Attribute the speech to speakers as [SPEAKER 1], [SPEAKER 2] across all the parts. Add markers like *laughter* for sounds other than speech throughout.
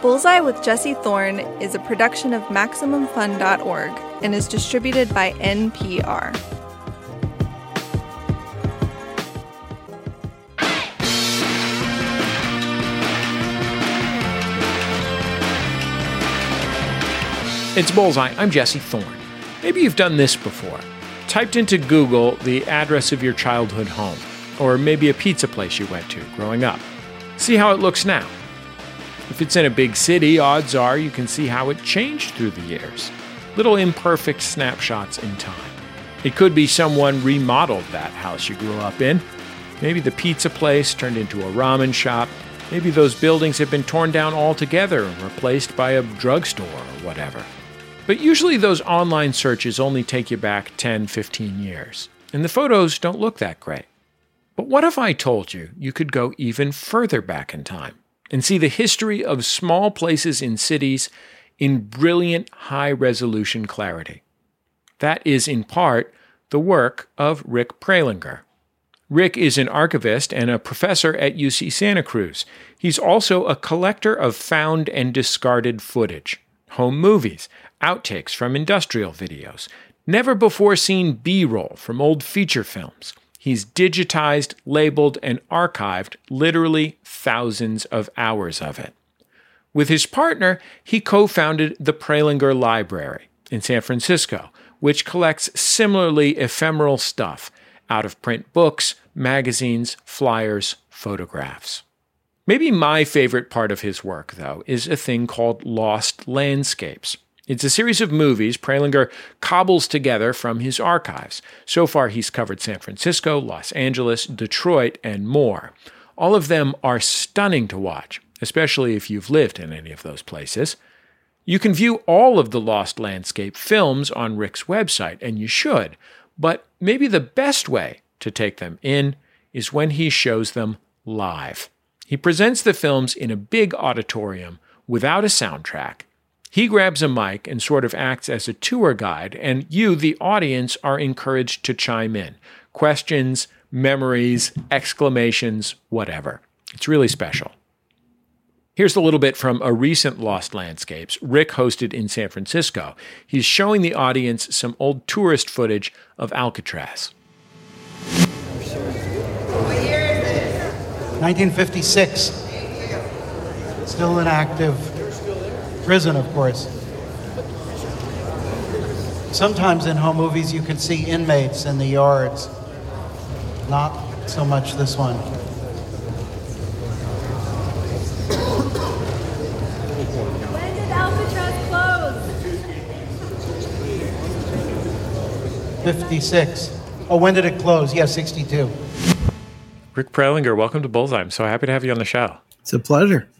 [SPEAKER 1] Bullseye with Jesse Thorn is a production of MaximumFun.org and is distributed by NPR.
[SPEAKER 2] It's Bullseye. I'm Jesse Thorn. Maybe you've done this before. Typed into Google the address of your childhood home, or maybe a pizza place you went to growing up. See how it looks now. If it's in a big city, odds are you can see how it changed through the years. Little imperfect snapshots in time. It could be someone remodeled that house you grew up in. Maybe the pizza place turned into a ramen shop. Maybe those buildings have been torn down altogether and replaced by a drugstore or whatever. But usually those online searches only take you back 10, 15 years, and the photos don't look that great. But what if I told you you could go even further back in time and see the history of small places in cities in brilliant high resolution clarity? That is, in part, the work of Rick Prelinger. Rick is an archivist and a professor at UC Santa Cruz. He's also a collector of found and discarded footage, home movies, outtakes from industrial videos, never before seen B roll from old feature films. He's digitized, labeled, and archived literally thousands of hours of it. With his partner, he co founded the Prelinger Library in San Francisco, which collects similarly ephemeral stuff out of print books, magazines, flyers, photographs. Maybe my favorite part of his work, though, is a thing called Lost Landscapes. It's a series of movies Prelinger cobbles together from his archives. So far, he's covered San Francisco, Los Angeles, Detroit, and more. All of them are stunning to watch, especially if you've lived in any of those places. You can view all of the Lost Landscape films on Rick's website, and you should, but maybe the best way to take them in is when he shows them live. He presents the films in a big auditorium without a soundtrack he grabs a mic and sort of acts as a tour guide, and you, the audience, are encouraged to chime in. Questions, memories, exclamations, whatever. It's really special. Here's a little bit from a recent Lost Landscapes Rick hosted in San Francisco. He's showing the audience some old tourist footage of Alcatraz.
[SPEAKER 3] What year is this?
[SPEAKER 4] 1956. Still an active prison, of course. Sometimes in home movies you can see inmates in the yards. Not so much this one.
[SPEAKER 5] When did Alcatraz close?
[SPEAKER 4] 56. Oh, when did it close? Yeah, 62.
[SPEAKER 2] Rick Prelinger, welcome to Bullseye. I'm so happy to have you on the show.
[SPEAKER 6] It's a pleasure.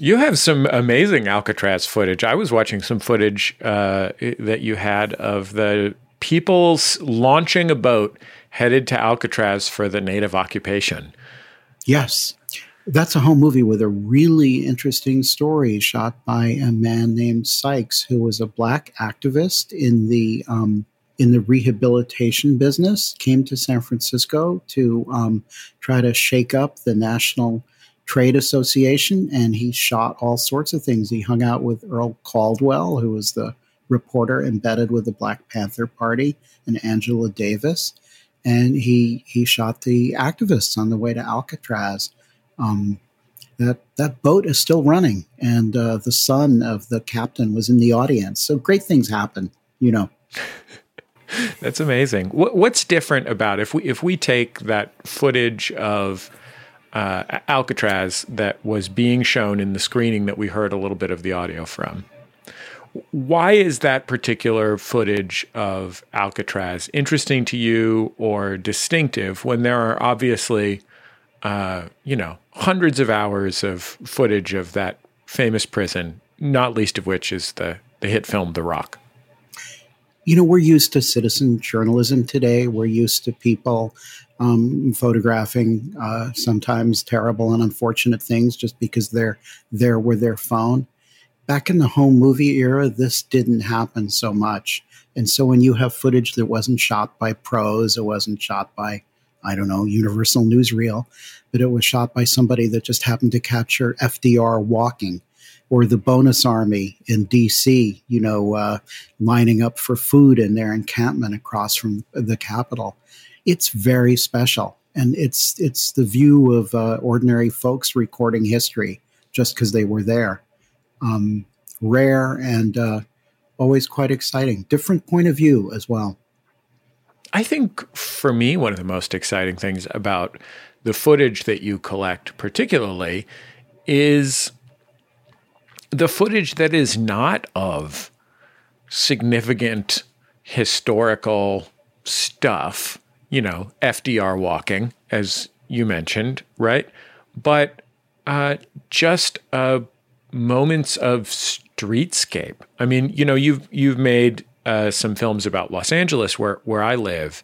[SPEAKER 2] You have some amazing Alcatraz footage. I was watching some footage uh, that you had of the people launching a boat headed to Alcatraz for the native occupation.
[SPEAKER 6] Yes. That's a home movie with a really interesting story shot by a man named Sykes, who was a black activist in the um, in the rehabilitation business. Came to San Francisco to um, try to shake up the national trade association and he shot all sorts of things. He hung out with Earl Caldwell, who was the reporter embedded with the Black Panther Party, and Angela Davis. And he he shot the activists on the way to Alcatraz. Um, that that boat is still running, and uh, the son of the captain was in the audience. So great things happen, you know. *laughs*
[SPEAKER 2] That's amazing. What, what's different about if we if we take that footage of uh, Alcatraz that was being shown in the screening that we heard a little bit of the audio from. Why is that particular footage of Alcatraz interesting to you or distinctive when there are obviously, uh, you know, hundreds of hours of footage of that famous prison, not least of which is the, the hit film The Rock?
[SPEAKER 6] You know, we're used to citizen journalism today. We're used to people um, photographing uh, sometimes terrible and unfortunate things just because they're there with their phone. Back in the home movie era, this didn't happen so much. And so when you have footage that wasn't shot by pros, it wasn't shot by, I don't know, Universal Newsreel, but it was shot by somebody that just happened to capture FDR walking. Or the bonus army in DC, you know, uh, lining up for food in their encampment across from the Capitol. It's very special. And it's, it's the view of uh, ordinary folks recording history just because they were there. Um, rare and uh, always quite exciting. Different point of view as well.
[SPEAKER 2] I think for me, one of the most exciting things about the footage that you collect, particularly, is the footage that is not of significant historical stuff, you know, FDR walking, as you mentioned, right? But uh, just uh, moments of streetscape. I mean, you know, you've you've made uh, some films about Los Angeles, where where I live,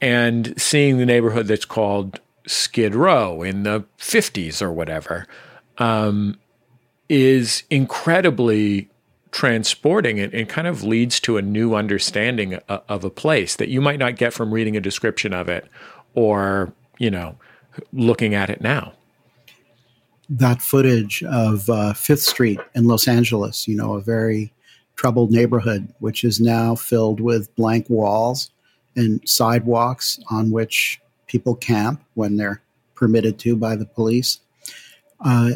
[SPEAKER 2] and seeing the neighborhood that's called Skid Row in the '50s or whatever um, is incredibly transporting and, and kind of leads to a new understanding of, of a place that you might not get from reading a description of it or you know looking at it now
[SPEAKER 6] that footage of uh, Fifth Street in Los Angeles, you know, a very troubled neighborhood, which is now filled with blank walls and sidewalks on which people camp when they're permitted to by the police. Uh,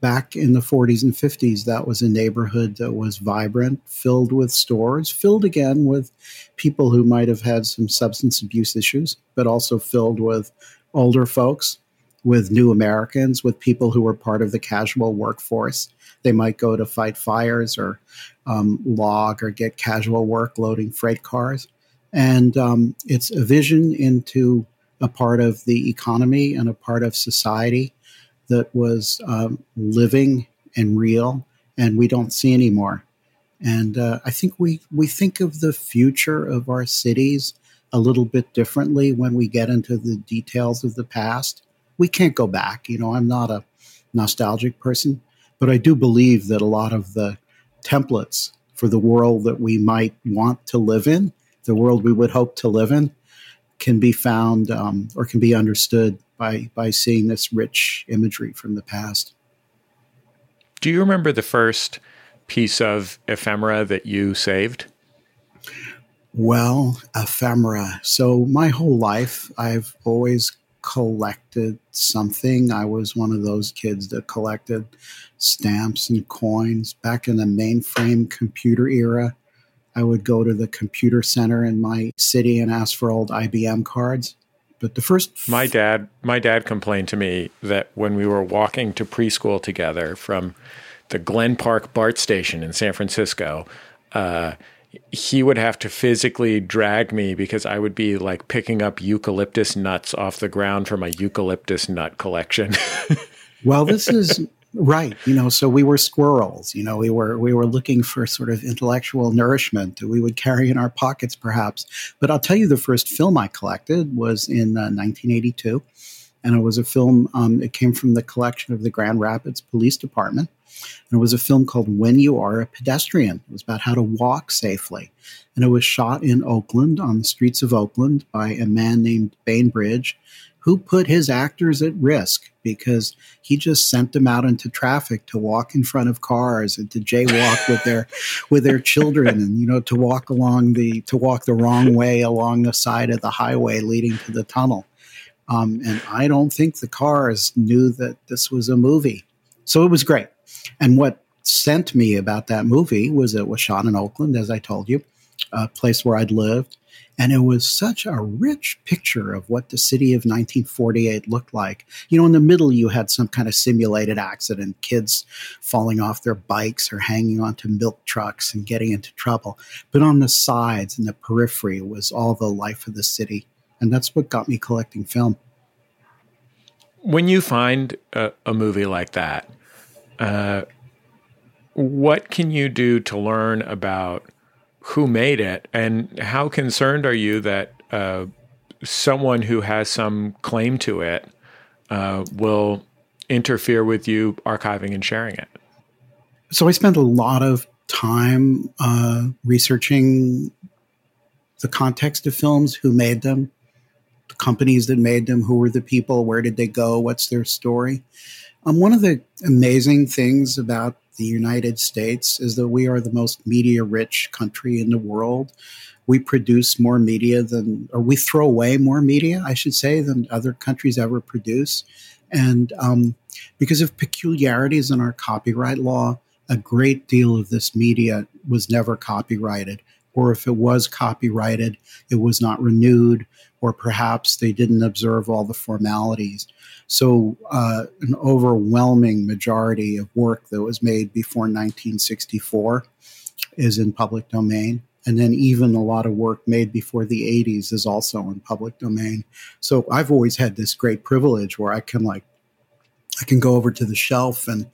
[SPEAKER 6] back in the 40s and 50s, that was a neighborhood that was vibrant, filled with stores, filled again with people who might have had some substance abuse issues, but also filled with older folks, with new Americans, with people who were part of the casual workforce. They might go to fight fires or um, log or get casual work loading freight cars. And um, it's a vision into a part of the economy and a part of society that was um, living and real, and we don't see anymore. And uh, I think we, we think of the future of our cities a little bit differently when we get into the details of the past. We can't go back. You know, I'm not a nostalgic person, but I do believe that a lot of the templates for the world that we might want to live in, the world we would hope to live in, can be found um, or can be understood by by seeing this rich imagery from the past.
[SPEAKER 2] Do you remember the first piece of ephemera that you saved?
[SPEAKER 6] Well, ephemera. So my whole life, I've always collected something. I was one of those kids that collected stamps and coins back in the mainframe computer era. I would go to the computer center in my city and ask for old IBM cards. But the first
[SPEAKER 2] my dad my dad complained to me that when we were walking to preschool together from the Glen Park BART station in San Francisco, uh, he would have to physically drag me because I would be like picking up eucalyptus nuts off the ground from a eucalyptus nut collection. *laughs*
[SPEAKER 6] well, this is right. You know, so we were squirrels. You know, we were we were looking for sort of intellectual nourishment that we would carry in our pockets, perhaps. But I'll tell you, the first film I collected was in uh, 1982, and it was a film. Um, it came from the collection of the Grand Rapids Police Department and it was a film called When You Are a Pedestrian. It was about how to walk safely. And it was shot in Oakland, on the streets of Oakland, by a man named Bainbridge, who put his actors at risk because he just sent them out into traffic to walk in front of cars and to jaywalk with their *laughs* with their children and you know to walk along the to walk the wrong way along the side of the highway leading to the tunnel. Um, and I don't think the cars knew that this was a movie. So it was great. And what sent me about that movie was it was shot in Oakland, as I told you, a place where I'd lived. And it was such a rich picture of what the city of 1948 looked like. You know, in the middle, you had some kind of simulated accident, kids falling off their bikes or hanging onto milk trucks and getting into trouble. But on the sides and the periphery was all the life of the city. And that's what got me collecting film.
[SPEAKER 2] When you find a, a movie like that, uh, what can you do to learn about who made it, and how concerned are you that uh, someone who has some claim to it uh, will interfere with you archiving and sharing it?
[SPEAKER 6] So I spent a lot of time uh, researching the context of films, who made them, the companies that made them, who were the people, where did they go, what's their story. Um, one of the amazing things about the United States is that we are the most media rich country in the world. We produce more media than, or we throw away more media, I should say, than other countries ever produce. And um, because of peculiarities in our copyright law, a great deal of this media was never copyrighted. Or if it was copyrighted, it was not renewed, or perhaps they didn't observe all the formalities. So, uh, an overwhelming majority of work that was made before 1964 is in public domain. And then, even a lot of work made before the 80s is also in public domain. So, I've always had this great privilege where I can, like, I can go over to the shelf and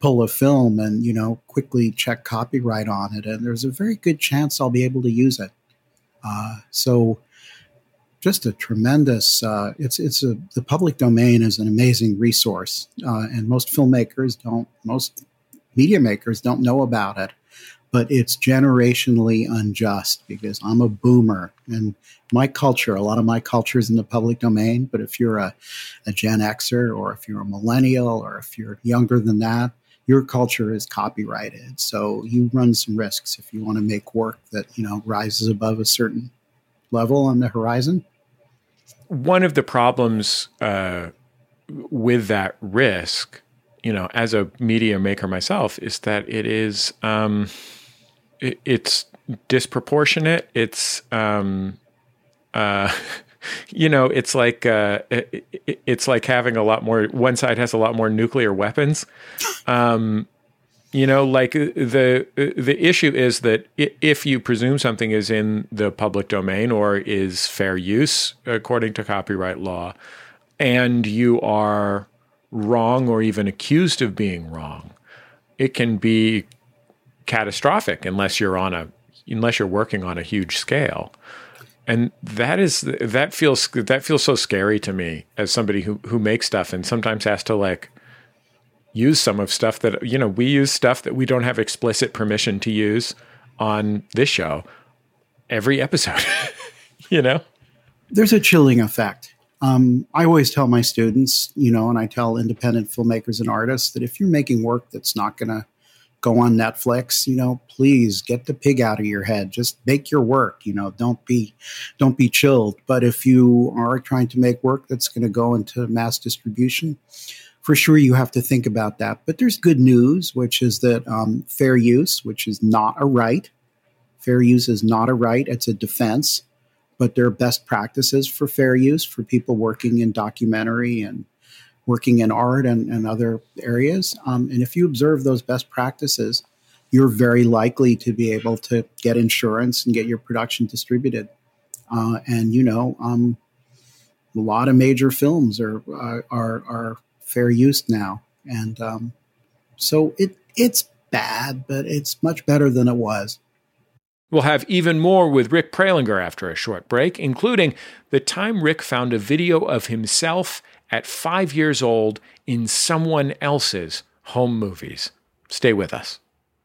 [SPEAKER 6] pull a film and, you know, quickly check copyright on it. And there's a very good chance I'll be able to use it. Uh, so, just a tremendous. Uh, it's it's a the public domain is an amazing resource, uh, and most filmmakers don't, most media makers don't know about it. But it's generationally unjust because I'm a boomer, and my culture, a lot of my culture is in the public domain. But if you're a, a Gen Xer, or if you're a millennial, or if you're younger than that, your culture is copyrighted. So you run some risks if you want to make work that you know rises above a certain level on the horizon
[SPEAKER 2] one of the problems uh, with that risk, you know, as a media maker myself, is that it is um, it, it's disproportionate. It's um, uh, *laughs* you know, it's like uh, it, it's like having a lot more. One side has a lot more nuclear weapons. Um, you know, like uh, the uh, the issue is that if you presume something is in the public domain or is fair use according to copyright law, and you are wrong or even accused of being wrong, it can be catastrophic unless you're on a unless you're working on a huge scale. And that is that feels that feels so scary to me as somebody who who makes stuff and sometimes has to like use some of stuff that you know we use stuff that we don't have explicit permission to use on this show every episode *laughs* you know?
[SPEAKER 6] There's a chilling effect. Um, i always tell my students you know and i tell independent filmmakers and artists that if you're making work that's not going to go on netflix you know please get the pig out of your head. Just make your work you know don't be don't be chilled. But if you are trying to make work that's going to go into mass distribution for sure you have to think about that. But there's good news, which is that um, fair use, which is not a right, fair use is not a right, it's a defense. But there are best practices for fair use for people working in documentary and working in art and, and other areas. Um, and if you observe those best practices, you're very likely to be able to get insurance and get your production distributed. Uh, and you know, um, a lot of major films are uh, are are fair use now, and um, so it it's bad, but it's much better than it was.
[SPEAKER 2] We'll have even more with Rick Prelinger after a short break, including the time Rick found a video of himself at five years old in someone else's home movies. Stay with us.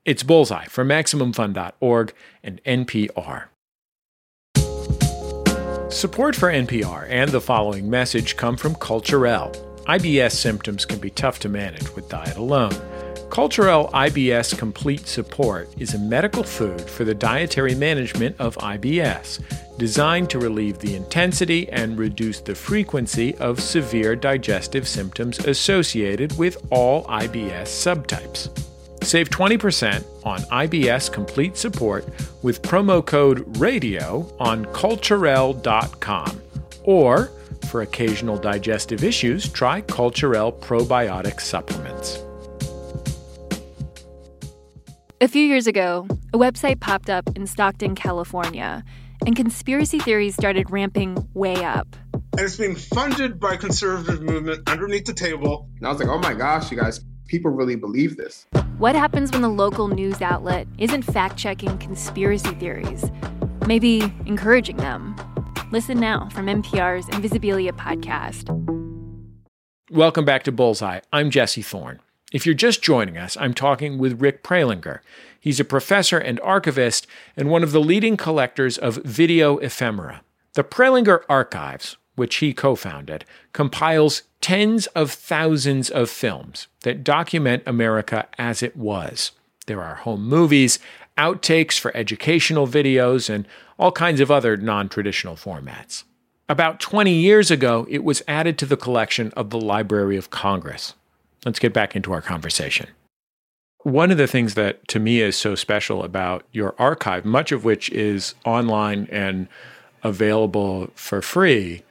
[SPEAKER 2] It's Bullseye from MaximumFun.org and NPR. Support for NPR and the following message come from Culturelle IBS symptoms can be tough to manage with diet alone. Culturelle IBS Complete Support is a medical food for the dietary management of IBS, designed to relieve the intensity and reduce the frequency of severe digestive symptoms associated with all IBS subtypes. Save 20% on IBS Complete Support with promo code RADIO on culturelle.com or for occasional digestive issues, try Culturelle probiotic supplements.
[SPEAKER 5] A few years ago, a website popped up in Stockton, California, and conspiracy theories started ramping way up.
[SPEAKER 7] And it's being funded by conservative movement underneath the table.
[SPEAKER 8] And I was like, oh my gosh, you guys, people really believe this.
[SPEAKER 5] What happens when the local news outlet isn't fact checking conspiracy theories? Maybe encouraging them. Listen now from NPR's Invisibilia podcast.
[SPEAKER 2] Welcome back to Bullseye. I'm Jesse Thorn. If you're just joining us, I'm talking with Rick Prelinger. He's a professor and archivist and one of the leading collectors of video ephemera. The Prelinger Archives, which he co founded, compiles tens of thousands of films that document America as it was. There are home movies, outtakes for educational videos, and all kinds of other non traditional formats. About 20 years ago, it was added to the collection of the Library of Congress. Let's get back into our conversation. One of the things that to me is so special about your archive, much of which is online and available for free,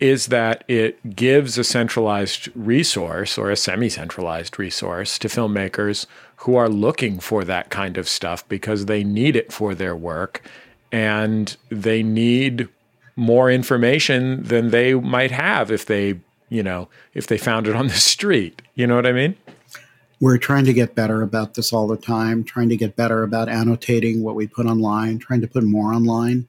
[SPEAKER 2] is that it gives a centralized resource or a semi centralized resource to filmmakers who are looking for that kind of stuff because they need it for their work and they need more information than they might have if they, you know, if they found it on the street. You know what I mean?
[SPEAKER 6] We're trying to get better about this all the time, trying to get better about annotating what we put online, trying to put more online.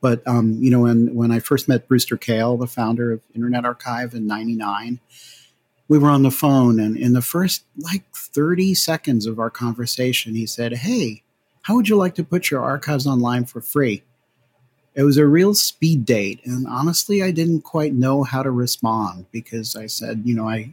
[SPEAKER 6] But um, you know, when when I first met Brewster Kahle, the founder of Internet Archive in '99, we were on the phone, and in the first like 30 seconds of our conversation, he said, "Hey, how would you like to put your archives online for free?" It was a real speed date, and honestly, I didn't quite know how to respond because I said, you know, I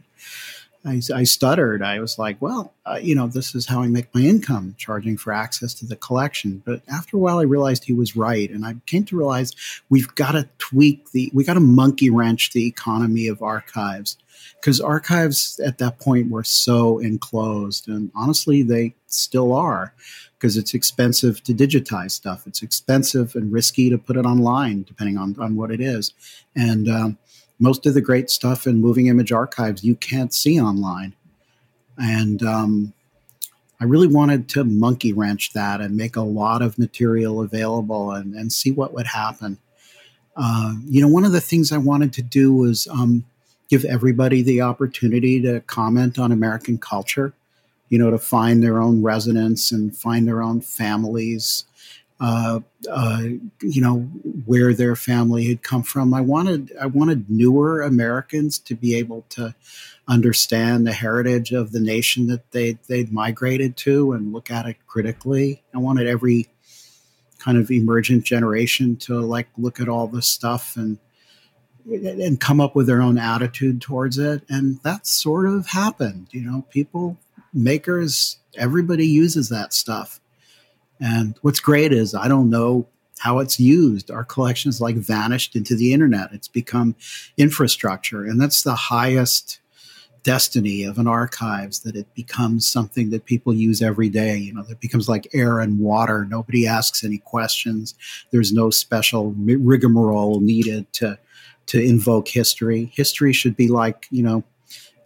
[SPEAKER 6] I, I stuttered. I was like, well, uh, you know, this is how I make my income, charging for access to the collection. But after a while, I realized he was right. And I came to realize we've got to tweak the, we got to monkey wrench the economy of archives because archives at that point were so enclosed. And honestly, they still are because it's expensive to digitize stuff. It's expensive and risky to put it online, depending on, on what it is. And, um, most of the great stuff in moving image archives you can't see online. And um, I really wanted to monkey wrench that and make a lot of material available and, and see what would happen. Uh, you know, one of the things I wanted to do was um, give everybody the opportunity to comment on American culture, you know, to find their own resonance and find their own families uh, uh, you know where their family had come from. I wanted I wanted newer Americans to be able to understand the heritage of the nation that they they'd migrated to and look at it critically. I wanted every kind of emergent generation to like look at all this stuff and and come up with their own attitude towards it and that sort of happened you know people makers everybody uses that stuff and what's great is I don't know how it's used. Our collection is like vanished into the internet. It's become infrastructure. And that's the highest destiny of an archives that it becomes something that people use every day. You know, that becomes like air and water. Nobody asks any questions. There's no special rigmarole needed to to invoke history. History should be like, you know,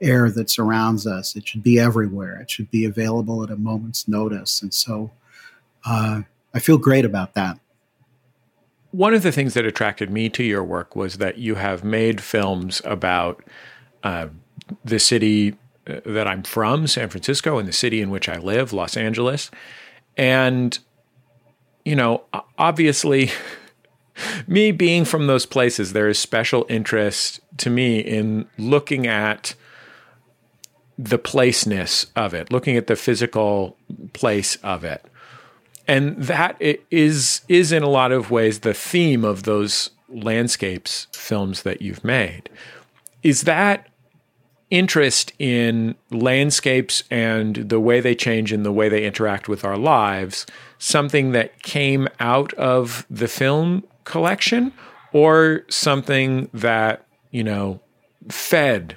[SPEAKER 6] air that surrounds us. It should be everywhere. It should be available at a moment's notice. And so uh, I feel great about that.
[SPEAKER 2] One of the things that attracted me to your work was that you have made films about uh, the city uh, that I'm from, San Francisco, and the city in which I live, Los Angeles. And, you know, obviously, *laughs* me being from those places, there is special interest to me in looking at the placeness of it, looking at the physical place of it and that is is in a lot of ways the theme of those landscapes films that you've made. Is that interest in landscapes and the way they change and the way they interact with our lives something that came out of the film collection or something that you know fed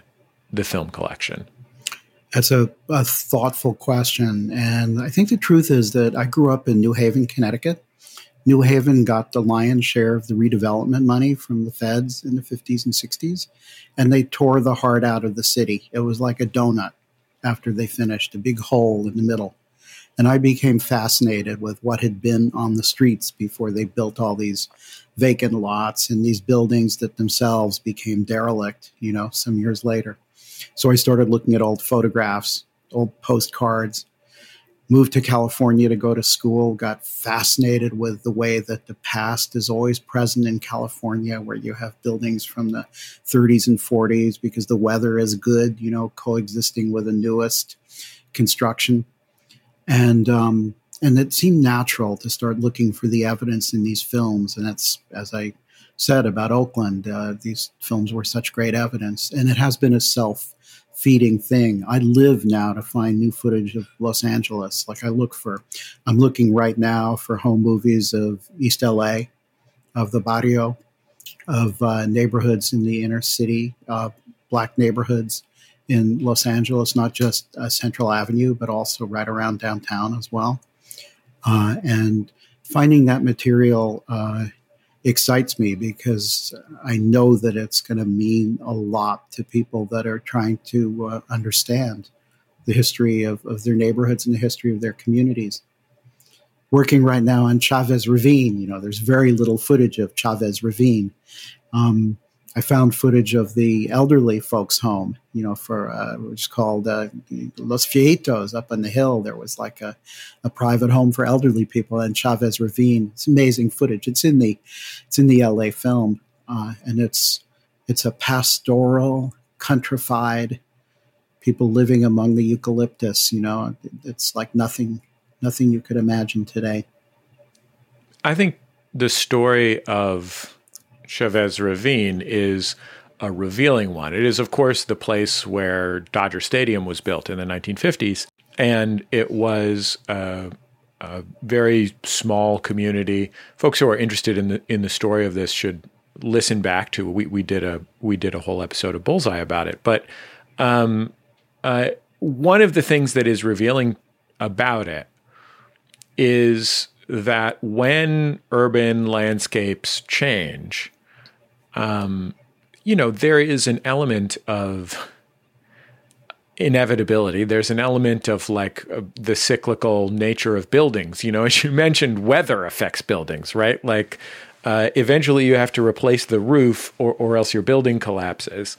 [SPEAKER 2] the film collection
[SPEAKER 6] that's a, a, thoughtful question. And I think the truth is that I grew up in New Haven, Connecticut. New Haven got the lion's share of the redevelopment money from the feds in the 50s and 60s, and they tore the heart out of the city. It was like a donut after they finished, a big hole in the middle. And I became fascinated with what had been on the streets before they built all these vacant lots and these buildings that themselves became derelict, you know, some years later. So I started looking at old photographs, old postcards, moved to California to go to school, got fascinated with the way that the past is always present in California, where you have buildings from the 30s and 40s because the weather is good, you know, coexisting with the newest construction. And, um, and it seemed natural to start looking for the evidence in these films. And that's as I said about Oakland. Uh, these films were such great evidence, and it has been a self feeding thing. I live now to find new footage of Los Angeles. Like I look for, I'm looking right now for home movies of East LA, of the barrio, of uh, neighborhoods in the inner city, uh, black neighborhoods in Los Angeles, not just uh, Central Avenue, but also right around downtown as well. Uh, and finding that material uh, excites me because I know that it's going to mean a lot to people that are trying to uh, understand the history of, of their neighborhoods and the history of their communities. Working right now on Chavez Ravine, you know, there's very little footage of Chavez Ravine. Um, I found footage of the elderly folks' home, you know, for uh, which called uh, Los Viejitos up on the hill. There was like a, a private home for elderly people in Chavez Ravine. It's amazing footage. It's in the it's in the LA film, uh, and it's it's a pastoral, countrified people living among the eucalyptus. You know, it's like nothing nothing you could imagine today.
[SPEAKER 2] I think the story of Chavez Ravine is a revealing one. It is, of course, the place where Dodger Stadium was built in the 1950s, and it was a, a very small community. Folks who are interested in the in the story of this should listen back to we we did a we did a whole episode of Bullseye about it. But um, uh, one of the things that is revealing about it is that when urban landscapes change, um, you know, there is an element of inevitability. There's an element of like uh, the cyclical nature of buildings. You know, *laughs* as you mentioned, weather affects buildings, right? Like uh, eventually you have to replace the roof or, or else your building collapses.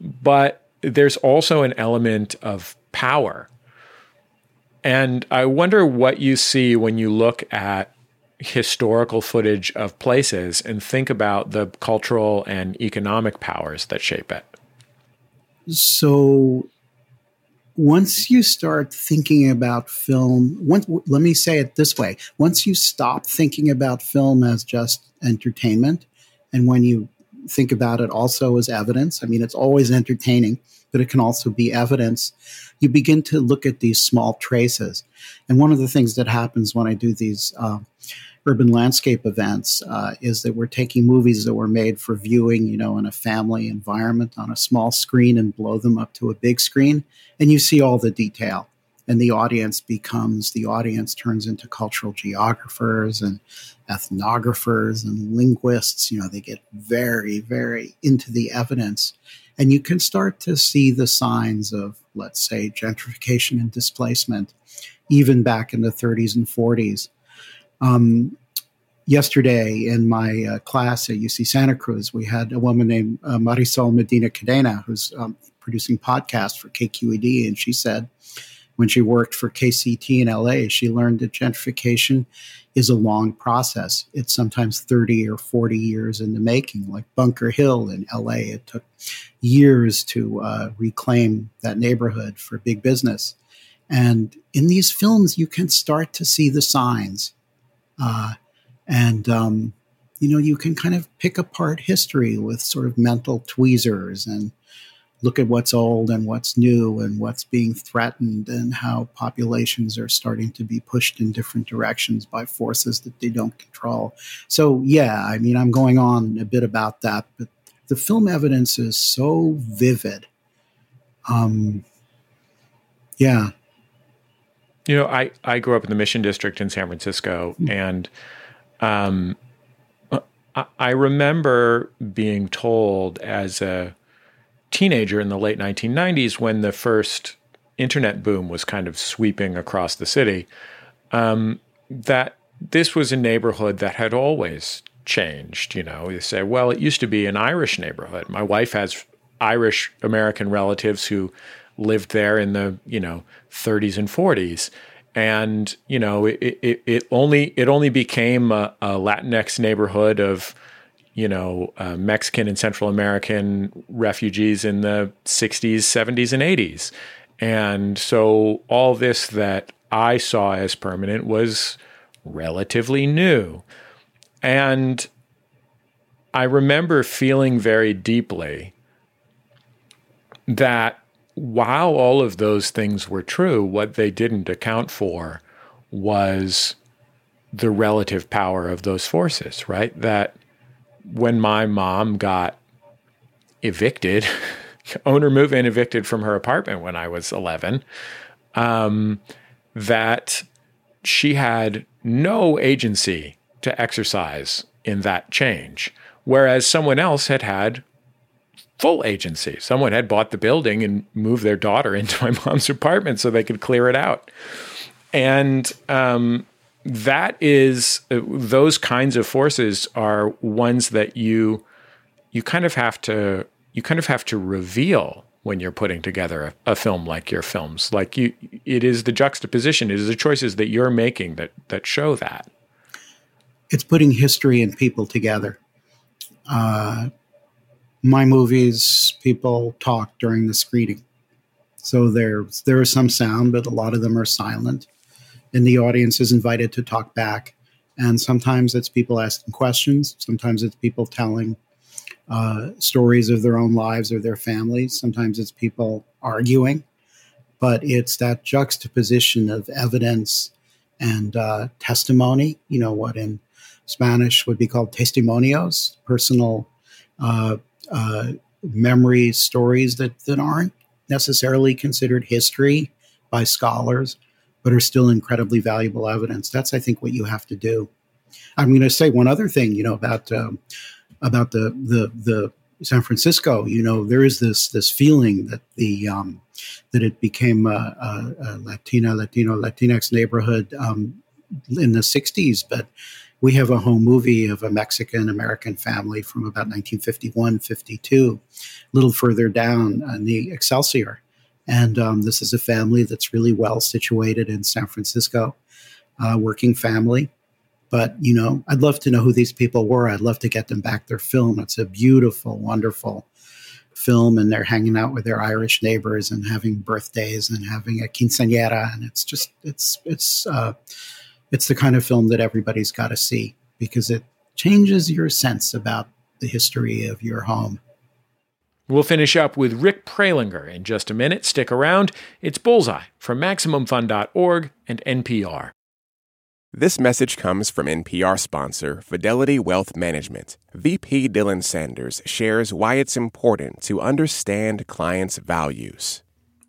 [SPEAKER 2] But there's also an element of power. And I wonder what you see when you look at historical footage of places and think about the cultural and economic powers that shape it.
[SPEAKER 6] So once you start thinking about film, once, let me say it this way once you stop thinking about film as just entertainment, and when you think about it also as evidence, I mean, it's always entertaining, but it can also be evidence, you begin to look at these small traces. And one of the things that happens when I do these uh, urban landscape events uh, is that we're taking movies that were made for viewing, you know, in a family environment on a small screen and blow them up to a big screen, and you see all the detail. And the audience becomes the audience turns into cultural geographers and ethnographers and linguists. You know, they get very, very into the evidence. And you can start to see the signs of, let's say, gentrification and displacement, even back in the 30s and 40s. Um, yesterday in my uh, class at UC Santa Cruz, we had a woman named uh, Marisol Medina Cadena who's um, producing podcasts for KQED, and she said when she worked for KCET in LA, she learned that gentrification is a long process. It's sometimes 30 or 40 years in the making, like Bunker Hill in LA. It took years to uh, reclaim that neighborhood for big business. And in these films, you can start to see the signs uh, and, um, you know, you can kind of pick apart history with sort of mental tweezers and look at what's old and what's new and what's being threatened and how populations are starting to be pushed in different directions by forces that they don't control. So, yeah, I mean, I'm going on a bit about that, but the film evidence is so vivid. Um, yeah,
[SPEAKER 2] you know, I, I grew up in the Mission District in San Francisco, mm-hmm. and um, I, I remember being told as a teenager in the late 1990s when the first internet boom was kind of sweeping across the city um, that this was a neighborhood that had always changed. You know, you say, well, it used to be an Irish neighborhood. My wife has Irish American relatives who lived there in the you know 30s and 40s and you know it, it, it only it only became a, a Latinx neighborhood of you know uh, Mexican and Central American refugees in the 60s 70s and 80s and so all this that I saw as permanent was relatively new. And I remember feeling very deeply that while all of those things were true, what they didn't account for was the relative power of those forces, right? That when my mom got evicted, *laughs* owner move in evicted from her apartment when I was 11, um, that she had no agency to exercise in that change, whereas someone else had had full agency. Someone had bought the building and moved their daughter *laughs* into my mom's apartment so they could clear it out. And um, that is uh, those kinds of forces are ones that you you kind of have to you kind of have to reveal when you're putting together a, a, film like your films like you it is the juxtaposition it is the choices that you're making that that show that
[SPEAKER 6] it's putting history and people together uh, my movies people talk during the screening. So there there is some sound but a lot of them are silent. And the audience is invited to talk back. And sometimes it's people asking questions, sometimes it's people telling uh, stories of their own lives or their families, sometimes it's people arguing. But it's that juxtaposition of evidence and uh, testimony, you know, what in Spanish would be called testimonios, personal uh, uh, memories, stories that, that aren't necessarily considered history by scholars, but are still incredibly valuable evidence. That's, I think, what you have to do. I'm going to say one other thing, you know, about um, about the the the San Francisco. You know, there is this this feeling that the um, that it became a, a, a Latina, Latino, Latinx neighborhood um, in the '60s, but we have a home movie of a Mexican American family from about 1951, 52, a little further down in the Excelsior. And um, this is a family that's really well situated in San Francisco, uh, working family. But, you know, I'd love to know who these people were. I'd love to get them back their film. It's a beautiful, wonderful film, and they're hanging out with their Irish neighbors and having birthdays and having a quinceañera. And it's just, it's, it's, uh, it's the kind of film that everybody's got to see because it changes your sense about the history of your home.
[SPEAKER 2] We'll finish up with Rick Prelinger in just a minute. Stick around. It's Bullseye from MaximumFun.org and NPR.
[SPEAKER 9] This message comes from NPR sponsor Fidelity Wealth Management. VP Dylan Sanders shares why it's important to understand clients' values.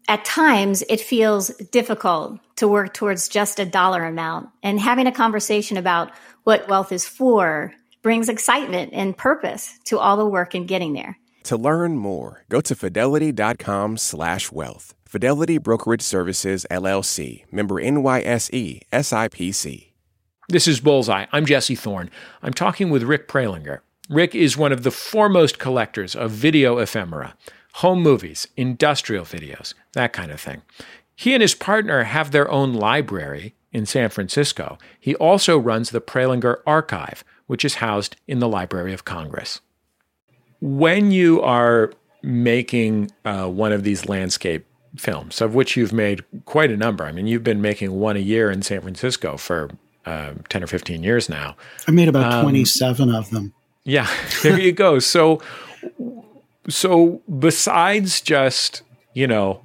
[SPEAKER 10] At times, it feels difficult to work towards just a dollar amount, and having a conversation about what wealth is for brings excitement and purpose to all the work in getting there.
[SPEAKER 9] To learn more, go to fidelity.com slash wealth. Fidelity Brokerage Services, LLC, member NYSE, SIPC.
[SPEAKER 2] This is Bullseye. I'm Jesse Thorn. I'm talking with Rick Prelinger. Rick is one of the foremost collectors of video ephemera, home movies, industrial videos, that kind of thing. He and his partner have their own library in San Francisco. He also runs the Prelinger Archive, which is housed in the Library of Congress when you are making uh, one of these landscape films, of which you've made quite a number. I mean, you've been making one a year in San Francisco for uh, 10 or 15 years now.
[SPEAKER 6] I made about um, 27 of them.
[SPEAKER 2] Yeah, *laughs* there you go. So, so besides just, you know,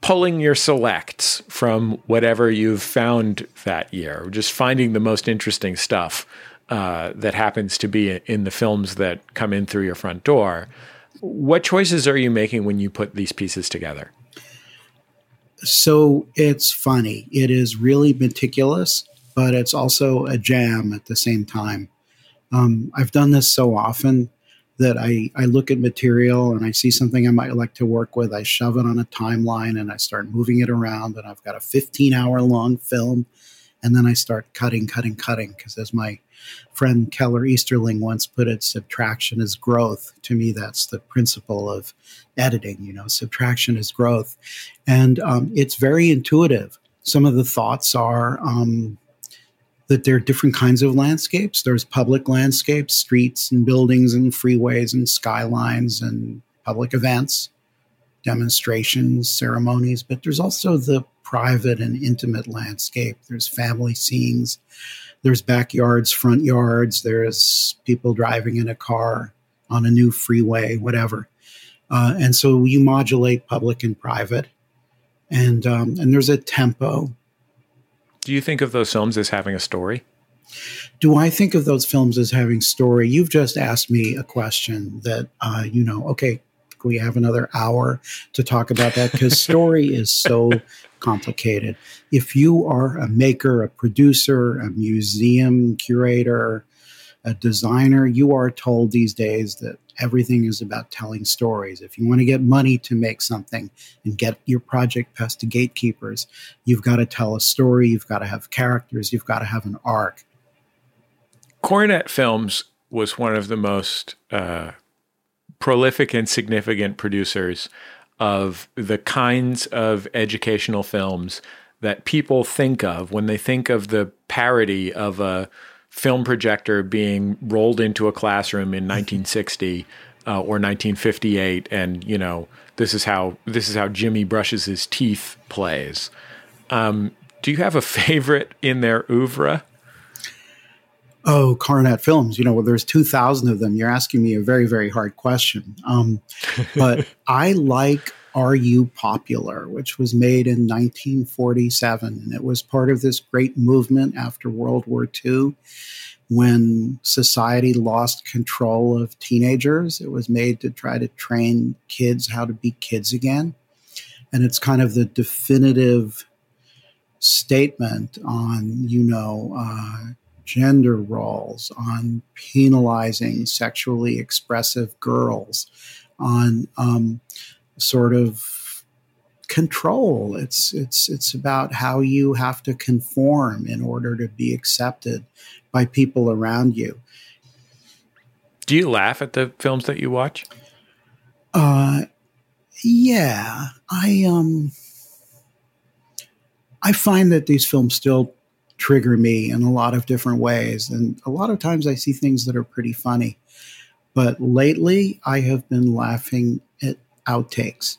[SPEAKER 2] pulling your selects from whatever you've found that year, just finding the most interesting stuff uh, that happens to be in the films that come in through your front door. What choices are you making when you put these pieces together?
[SPEAKER 6] So it's funny. It is really meticulous, but it's also a jam at the same time. Um, I've done this so often that I, I look at material and I see something I might like to work with. I shove it on a timeline and I start moving it around, and I've got a 15 hour long film. And then I start cutting, cutting, cutting, because as my friend Keller Easterling once put it, subtraction is growth. To me, that's the principle of editing. You know, subtraction is growth, and um, it's very intuitive. Some of the thoughts are um, that there are different kinds of landscapes. There's public landscapes, streets and buildings and freeways and skylines and public events, demonstrations, ceremonies. But there's also the private and intimate landscape. There's family scenes there's backyards, front yards, there's people driving in a car, on a new freeway, whatever. Uh, and so you modulate public and private, and um, and there's a tempo.
[SPEAKER 2] Do you think of those films as having a story?
[SPEAKER 6] Do I think of those films as having story? You've just asked me a question that uh, you know. Okay, we have another hour to talk about that because *laughs* story is so complicated. If you are a maker, a producer, a museum curator, a designer, you are told these days that everything is about telling stories. If you want to get money to make something and get your project past the gatekeepers, you've got to tell a story, you've got to have characters, you've got to have an arc.
[SPEAKER 2] Coronet Films was one of the most uh, prolific and significant producers of the kinds of educational films that people think of when they think of the parody of a film projector being rolled into a classroom in 1960 uh, or 1958 and you know this is how this is how Jimmy brushes his teeth plays um, do you have a favorite in their oeuvre
[SPEAKER 6] Oh, Coronet Films. You know, well, there's 2,000 of them. You're asking me a very, very hard question. Um, but *laughs* I like Are You Popular, which was made in 1947. And it was part of this great movement after World War II when society lost control of teenagers. It was made to try to train kids how to be kids again. And it's kind of the definitive statement on, you know, uh, gender roles, on penalizing sexually expressive girls, on um, sort of control. It's it's it's about how you have to conform in order to be accepted by people around you.
[SPEAKER 2] Do you laugh at the films that you watch?
[SPEAKER 6] Uh, yeah, I um, I find that these films still trigger me in a lot of different ways. And a lot of times I see things that are pretty funny. But lately I have been laughing outtakes.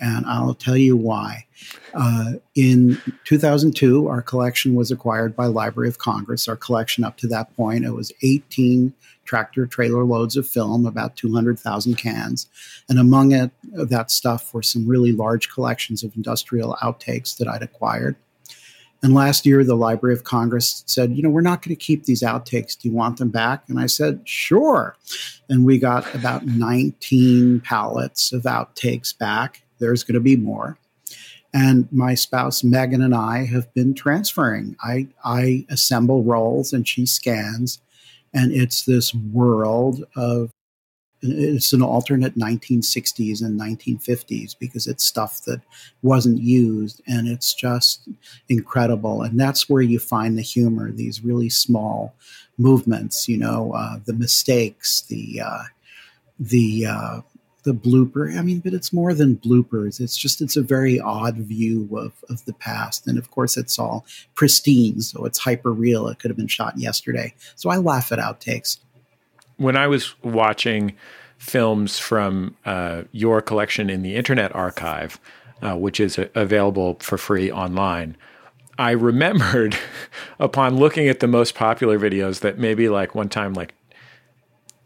[SPEAKER 6] And I'll tell you why. Uh, in 2002, our collection was acquired by Library of Congress. Our collection up to that point, it was 18 tractor trailer loads of film, about 200,000 cans. And among it, that stuff were some really large collections of industrial outtakes that I'd acquired. And last year, the Library of Congress said, you know, we're not going to keep these outtakes. Do you want them back? And I said, sure. And we got about 19 pallets of outtakes back. There's going to be more. And my spouse, Megan, and I have been transferring. I, I assemble rolls and she scans. And it's this world of it's an alternate 1960s and 1950s because it's stuff that wasn't used and it's just incredible. And that's where you find the humor these really small movements you know uh, the mistakes the uh, the uh, the blooper. I mean but it's more than bloopers. It's just it's a very odd view of, of the past. And of course it's all pristine so it's hyper real it could have been shot yesterday. So i laugh at outtakes
[SPEAKER 2] when I was watching films from uh, your collection in the Internet Archive, uh, which is a- available for free online, I remembered *laughs* upon looking at the most popular videos that maybe like one time, like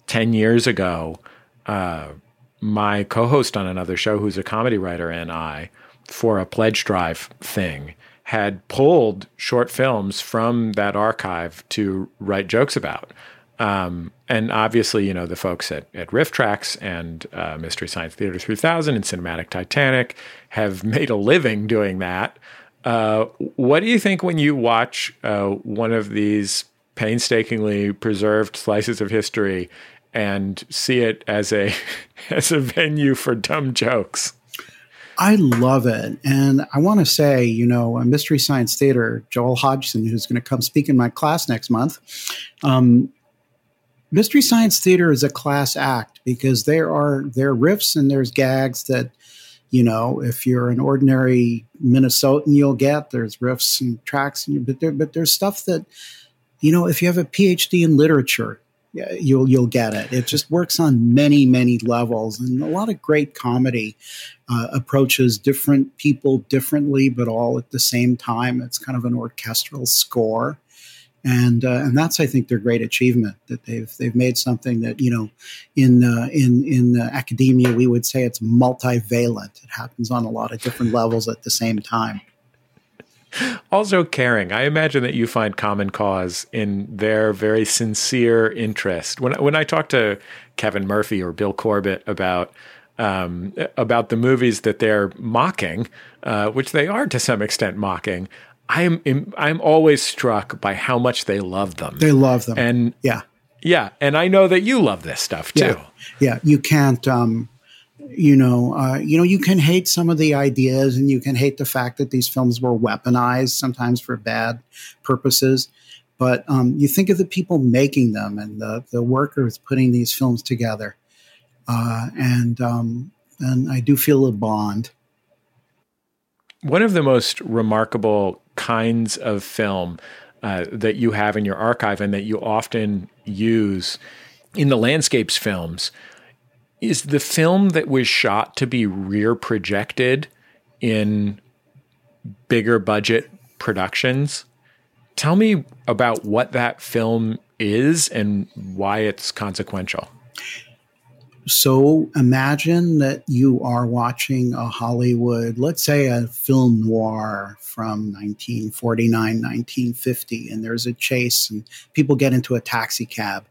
[SPEAKER 2] 10 years ago, uh, my co host on another show, who's a comedy writer, and I, for a pledge drive thing, had pulled short films from that archive to write jokes about. Um, and obviously, you know, the folks at, at RiffTrax and uh, Mystery Science Theater 3000 and Cinematic Titanic have *laughs* made a living doing that. Uh, what do you think when you watch uh, one of these painstakingly preserved slices of history and see it as a *laughs* as a venue for dumb jokes?
[SPEAKER 6] I love it. And I want to say, you know, Mystery Science Theater, Joel Hodgson, who's going to come speak in my class next month, um, Mystery Science Theater is a class act because there are there are riffs and there's gags that you know if you're an ordinary Minnesotan you'll get there's riffs and tracks and but there but there's stuff that you know if you have a PhD in literature you'll you'll get it. It just works on many many levels, and a lot of great comedy uh, approaches different people differently, but all at the same time. It's kind of an orchestral score, and uh, and that's I think their great achievement that they've they've made something that you know in uh, in in uh, academia we would say it's multivalent. It happens on a lot of different levels at the same time.
[SPEAKER 2] Also, caring. I imagine that you find common cause in their very sincere interest. When when I talk to Kevin Murphy or Bill Corbett about um, about the movies that they're mocking, uh, which they are to some extent mocking, I'm I'm always struck by how much they love them.
[SPEAKER 6] They love them,
[SPEAKER 2] and
[SPEAKER 6] yeah,
[SPEAKER 2] yeah, and I know that you love this stuff too.
[SPEAKER 6] Yeah, yeah. you can't. Um, you know, uh, you know, you can hate some of the ideas, and you can hate the fact that these films were weaponized sometimes for bad purposes. But um, you think of the people making them and the the workers putting these films together, uh, and um, and I do feel a bond.
[SPEAKER 2] One of the most remarkable kinds of film uh, that you have in your archive and that you often use in the landscapes films is the film that was shot to be rear projected in bigger budget productions. Tell me about what that film is and why it's consequential.
[SPEAKER 6] So imagine that you are watching a Hollywood, let's say a film noir from 1949, 1950, and there's a chase and people get into a taxi cab.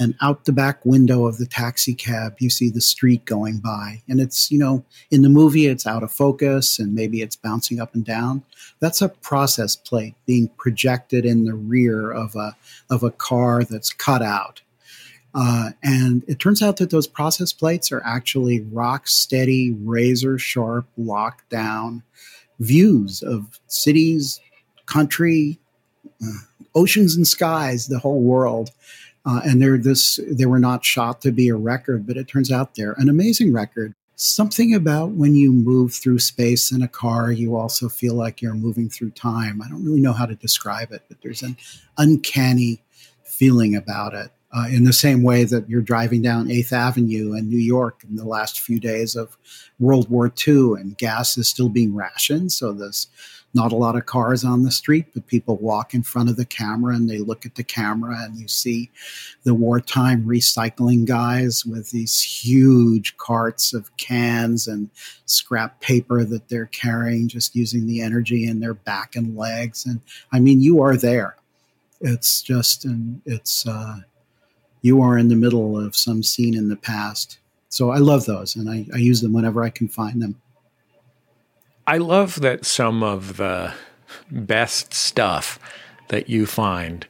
[SPEAKER 6] And out the back window of the taxi cab, you see the street going by. And it's, you know, in the movie, it's out of focus and maybe it's bouncing up and down. That's a process plate being projected in the rear of a, of a car that's cut out uh, and it turns out that those process plates are actually rock steady, razor sharp, lockdown views of cities, country, uh, oceans and skies, the whole world. Uh, and they're this they were not shot to be a record, but it turns out they're an amazing record. Something about when you move through space in a car, you also feel like you're moving through time. I don't really know how to describe it, but there's an uncanny feeling about it uh, in the same way that you're driving down 8th Avenue in New York in the last few days of World War II and gas is still being rationed. So there's not a lot of cars on the street, but people walk in front of the camera and they look at the camera and you see the wartime recycling guys with these huge carts of cans and scrap paper that they're carrying, just using the energy in their back and legs. And I mean, you are there. It's just, and it's, uh, you are in the middle of some scene in the past. So I love those and I, I use them whenever I can find them.
[SPEAKER 2] I love that some of the best stuff that you find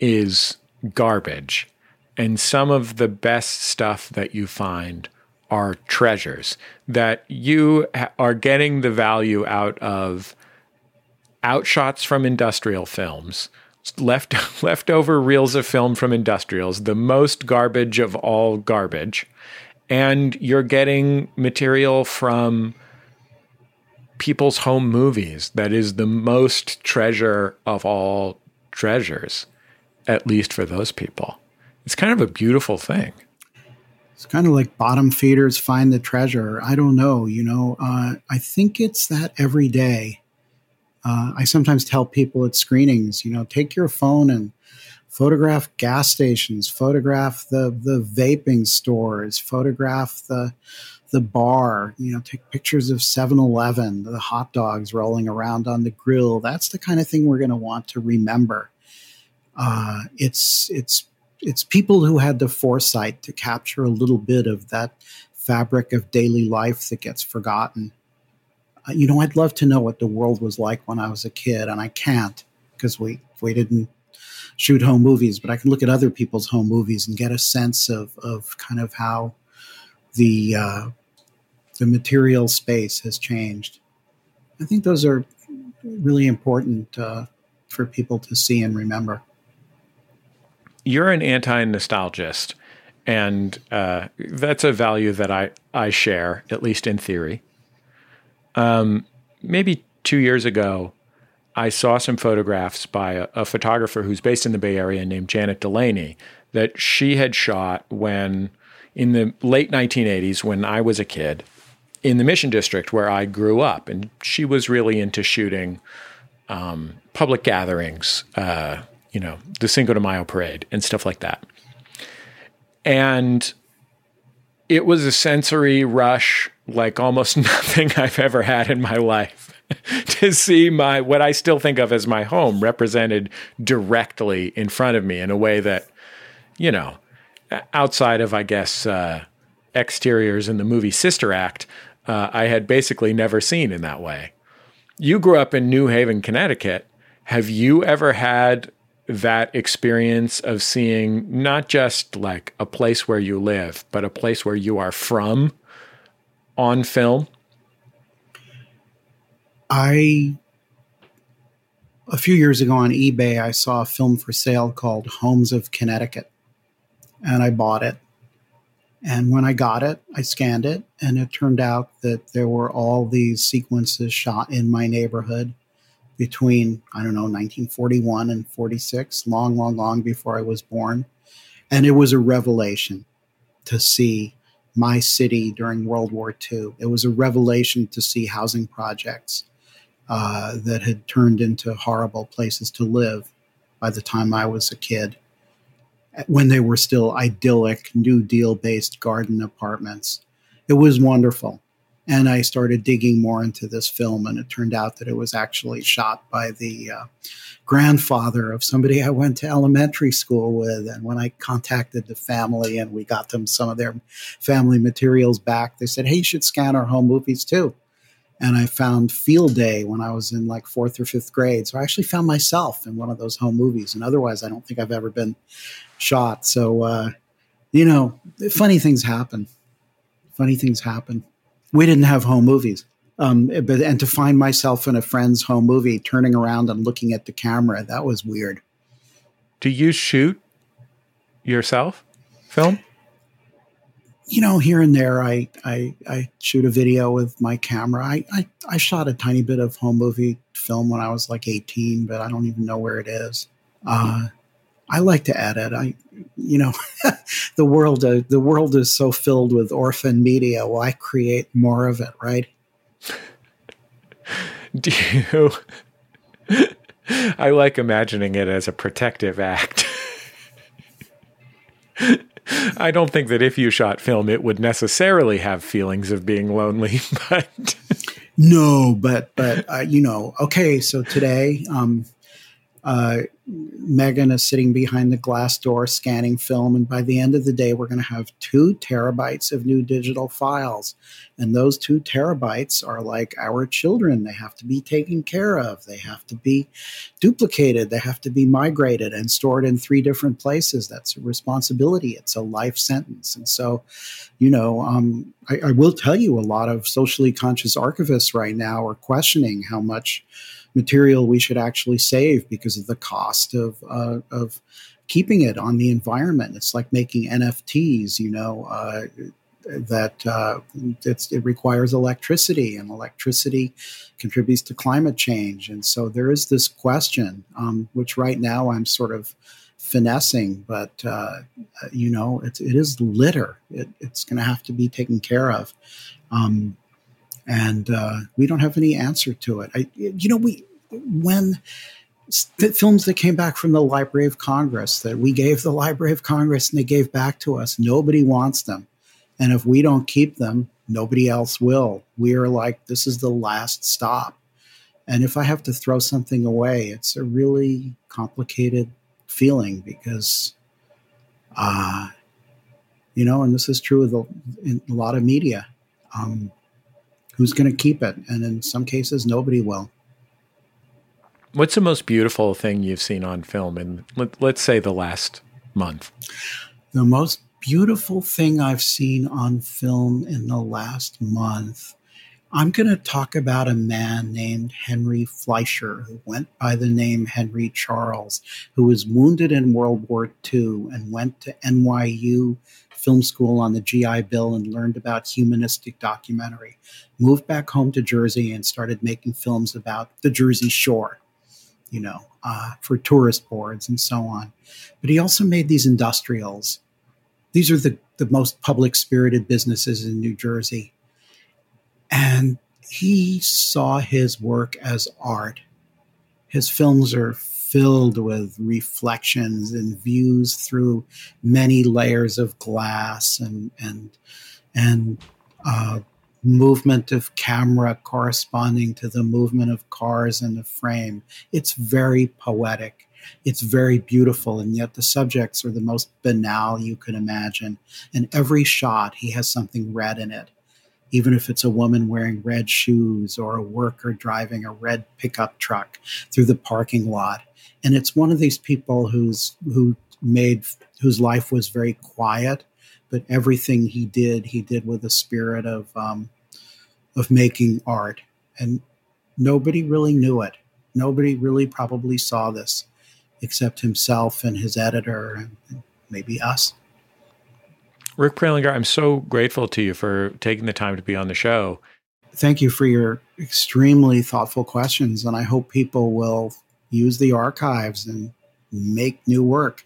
[SPEAKER 2] is garbage, and some of the best stuff that you find are treasures that you are getting the value out of outshots from industrial films left *laughs* leftover reels of film from industrials, the most garbage of all garbage, and you're getting material from people's home movies that is the most treasure of all treasures, at least for those people. It's kind of a beautiful thing.
[SPEAKER 6] It's kind of like bottom feeders find the treasure. I don't know, you know. Uh, I think it's that every day uh, I sometimes tell people at screenings, you know, take your phone and photograph gas stations, photograph the the vaping stores, photograph the the bar, you know, take pictures of 7-Eleven, the hot dogs rolling around on the grill. That's the kind of thing we're going to want to remember. Uh, it's it's it's people who had the foresight to capture a little bit of that fabric of daily life that gets forgotten you know, I'd love to know what the world was like when I was a kid, and I can't because we we didn't shoot home movies. But I can look at other people's home movies and get a sense of of kind of how the uh, the material space has changed. I think those are really important uh, for people to see and remember.
[SPEAKER 2] You're an anti-nostalgist, and uh, that's a value that I I share, at least in theory. Um, maybe two years ago, I saw some photographs by a, a, photographer who's based in the Bay Area named Janet Delaney that she had shot when, in the late 1980s, when I was a kid, in the Mission District where I grew up. And she was really into shooting um, public gatherings, uh, you know, the Cinco de Mayo parade and stuff like that. And it was a sensory rush like almost *laughs* nothing I've ever had in my life *laughs* to see my what I still think of as my home represented directly in front of me in a way that, you know, outside of I guess uh, exteriors in the movie Sister Act, uh, I had basically never seen in that way. You grew up in New Haven, Connecticut. Have you ever had that experience of seeing not just like a place where you live, but a place where you are from on film?
[SPEAKER 6] I, a few years ago on eBay, I saw a film for sale called Homes of Connecticut, and I bought it. And when I got it, I scanned it, and it turned out that there were all these sequences shot in my neighborhood between, I don't know, 1941 and 46, long, long, long before I was born. And it was a revelation to see my city during World War II. It was a revelation to see housing projects uh, that had turned into horrible places to live by the time I was a kid, when they were still idyllic, New Deal based garden apartments. It was wonderful. And I started digging more into this film, and it turned out that it was actually shot by the uh, grandfather of somebody I went to elementary school with. And when I contacted the family and we got them some of their family materials back, they said, Hey, you should scan our home movies too. And I found Field Day when I was in like fourth or fifth grade. So I actually found myself in one of those home movies. And otherwise, I don't think I've ever been shot. So, uh, you know, funny things happen. Funny things happen we didn't have home movies. Um, but and to find myself in a friend's home movie, turning around and looking at the camera, that was weird.
[SPEAKER 2] Do you shoot yourself film?
[SPEAKER 6] You know, here and there, I I, I shoot a video with my camera. I, I I shot a tiny bit of home movie film when I was like eighteen, but I don't even know where it is. Uh, I like to edit. I, you know, *laughs* the world uh, the world is so filled with orphan media. Why create more of it, right? *laughs*
[SPEAKER 2] Do you? *laughs* I like imagining it as a protective act. I don't think that if you shot film, it would necessarily have feelings of being lonely, but
[SPEAKER 6] no, but but uh, you know, okay. So today, um, uh, Megan is sitting behind the glass door scanning film. And by the end of the day, we're going to have two terabytes of new digital files. And those two terabytes are like our children. They have to be taken care of, they have to be duplicated, they have to be migrated and stored in three different places. That's a responsibility, it's a life sentence. And so, you know, um, I, I will tell you a lot of socially conscious archivists right now are questioning how much material we should actually save because of the cost of uh, of keeping it on the environment. It's like making NFTs, you know. Uh, that uh, it requires electricity, and electricity contributes to climate change. And so there is this question, um, which right now I'm sort of finessing, but uh, you know, it, it is litter. It, it's going to have to be taken care of. Um, and uh, we don't have any answer to it. I, you know, we when films that came back from the Library of Congress that we gave the Library of Congress and they gave back to us, nobody wants them, and if we don't keep them, nobody else will. We are like this is the last stop, and if I have to throw something away, it's a really complicated feeling because. Uh, you know, and this is true with a, a lot of media. Um, who's going to keep it? And in some cases, nobody will.
[SPEAKER 2] What's the most beautiful thing you've seen on film in, let, let's say, the last month?
[SPEAKER 6] The most beautiful thing I've seen on film in the last month. I'm going to talk about a man named Henry Fleischer, who went by the name Henry Charles, who was wounded in World War II and went to NYU film school on the GI Bill and learned about humanistic documentary. Moved back home to Jersey and started making films about the Jersey Shore, you know, uh, for tourist boards and so on. But he also made these industrials. These are the, the most public spirited businesses in New Jersey. And he saw his work as art. His films are filled with reflections and views through many layers of glass and and and uh, movement of camera corresponding to the movement of cars in the frame. It's very poetic. It's very beautiful, and yet the subjects are the most banal you can imagine. And every shot, he has something red in it, even if it's a woman wearing red shoes or a worker driving a red pickup truck through the parking lot. And it's one of these people who's who made whose life was very quiet but everything he did, he did with a spirit of um, of making art, and nobody really knew it. Nobody really probably saw this, except himself and his editor, and maybe us.
[SPEAKER 2] Rick Prelinger, I'm so grateful to you for taking the time to be on the show.
[SPEAKER 6] Thank you for your extremely thoughtful questions, and I hope people will use the archives and make new work.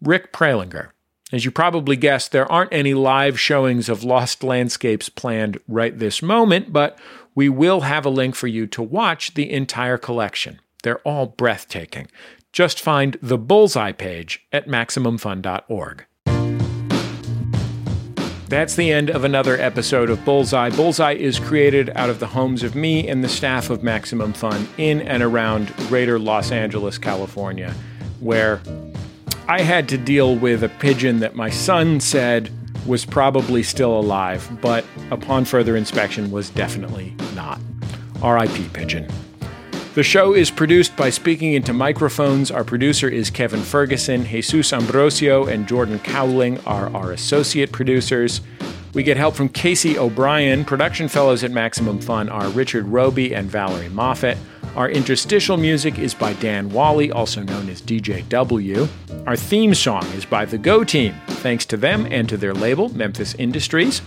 [SPEAKER 2] Rick Prelinger, as you probably guessed, there aren't any live showings of Lost Landscapes planned right this moment, but we will have a link for you to watch the entire collection. They're all breathtaking. Just find the Bullseye page at MaximumFun.org. That's the end of another episode of Bullseye. Bullseye is created out of the homes of me and the staff of Maximum Fun in and around greater Los Angeles, California, where I had to deal with a pigeon that my son said was probably still alive, but upon further inspection was definitely not. RIP pigeon. The show is produced by Speaking Into Microphones. Our producer is Kevin Ferguson. Jesus Ambrosio and Jordan Kauwling are our associate producers. We get help from Casey O'Brien. Production fellows at Maximum Fun are Richard Roby and Valerie Moffett. Our interstitial music is by Dan Wally, also known as DJW. Our theme song is by the Go Team, thanks to them and to their label, Memphis Industries.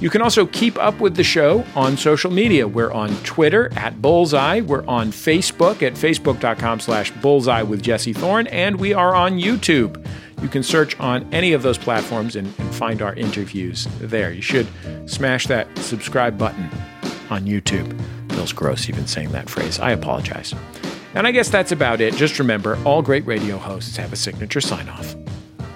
[SPEAKER 2] You can also keep up with the show on social media. We're on Twitter at Bullseye. We're on Facebook at facebook.com slash bullseye with Jesse Thorn. And we are on YouTube. You can search on any of those platforms and, and find our interviews there. You should smash that subscribe button on YouTube feels gross even saying that phrase. I apologize. And I guess that's about it. Just remember all great radio hosts have a signature sign off.